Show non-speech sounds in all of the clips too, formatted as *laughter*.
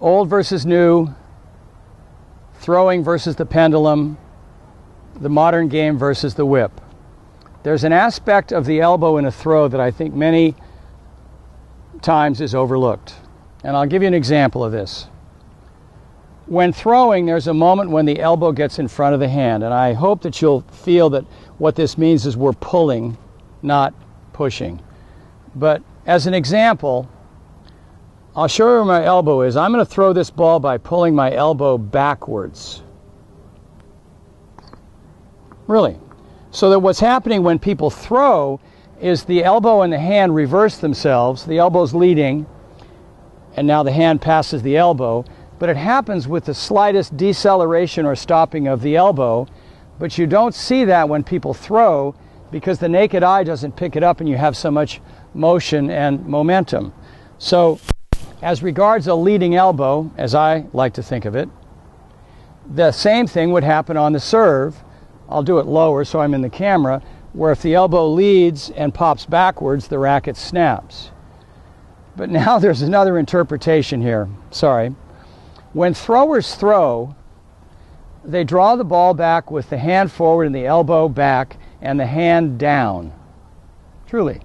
old versus new, throwing versus the pendulum, the modern game versus the whip. There's an aspect of the elbow in a throw that I think many times is overlooked. And I'll give you an example of this. When throwing, there's a moment when the elbow gets in front of the hand, and I hope that you'll feel that what this means is we're pulling, not pushing. But as an example, I'll show you where my elbow is. I'm going to throw this ball by pulling my elbow backwards. Really. So that what's happening when people throw is the elbow and the hand reverse themselves. The elbow's leading, and now the hand passes the elbow. But it happens with the slightest deceleration or stopping of the elbow. But you don't see that when people throw because the naked eye doesn't pick it up and you have so much motion and momentum. So, as regards a leading elbow, as I like to think of it, the same thing would happen on the serve. I'll do it lower so I'm in the camera, where if the elbow leads and pops backwards, the racket snaps. But *laughs* now there's another interpretation here. Sorry. When throwers throw, they draw the ball back with the hand forward and the elbow back and the hand down. Truly.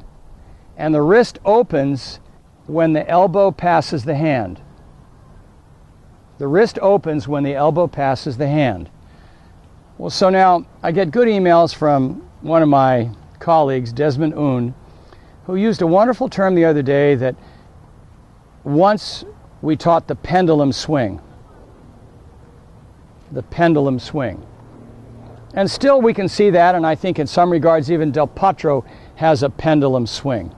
And the wrist opens when the elbow passes the hand. The wrist opens when the elbow passes the hand. Well, so now I get good emails from one of my colleagues, Desmond Un, who used a wonderful term the other day that once we taught the pendulum swing. The pendulum swing. And still we can see that, and I think in some regards even Del Potro has a pendulum swing.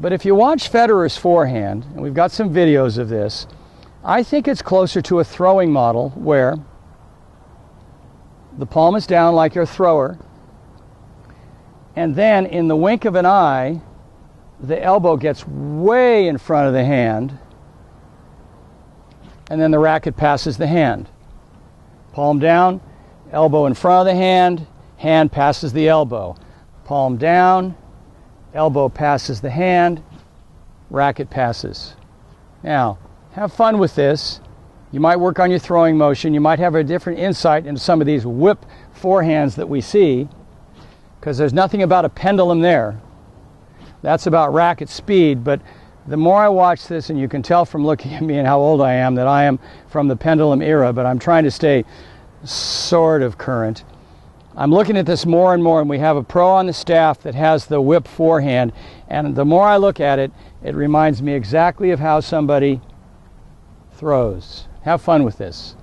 But if you watch Federer's forehand, and we've got some videos of this, I think it's closer to a throwing model where the palm is down like your thrower, and then in the wink of an eye, the elbow gets way in front of the hand, and then the racket passes the hand. Palm down, elbow in front of the hand, hand passes the elbow. Palm down, elbow passes the hand, racket passes. Now, have fun with this. You might work on your throwing motion. You might have a different insight into some of these whip forehands that we see, because there's nothing about a pendulum there. That's about racket speed, but the more I watch this, and you can tell from looking at me and how old I am that I am from the pendulum era, but I'm trying to stay sort of current. I'm looking at this more and more, and we have a pro on the staff that has the whip forehand. And the more I look at it, it reminds me exactly of how somebody throws. Have fun with this.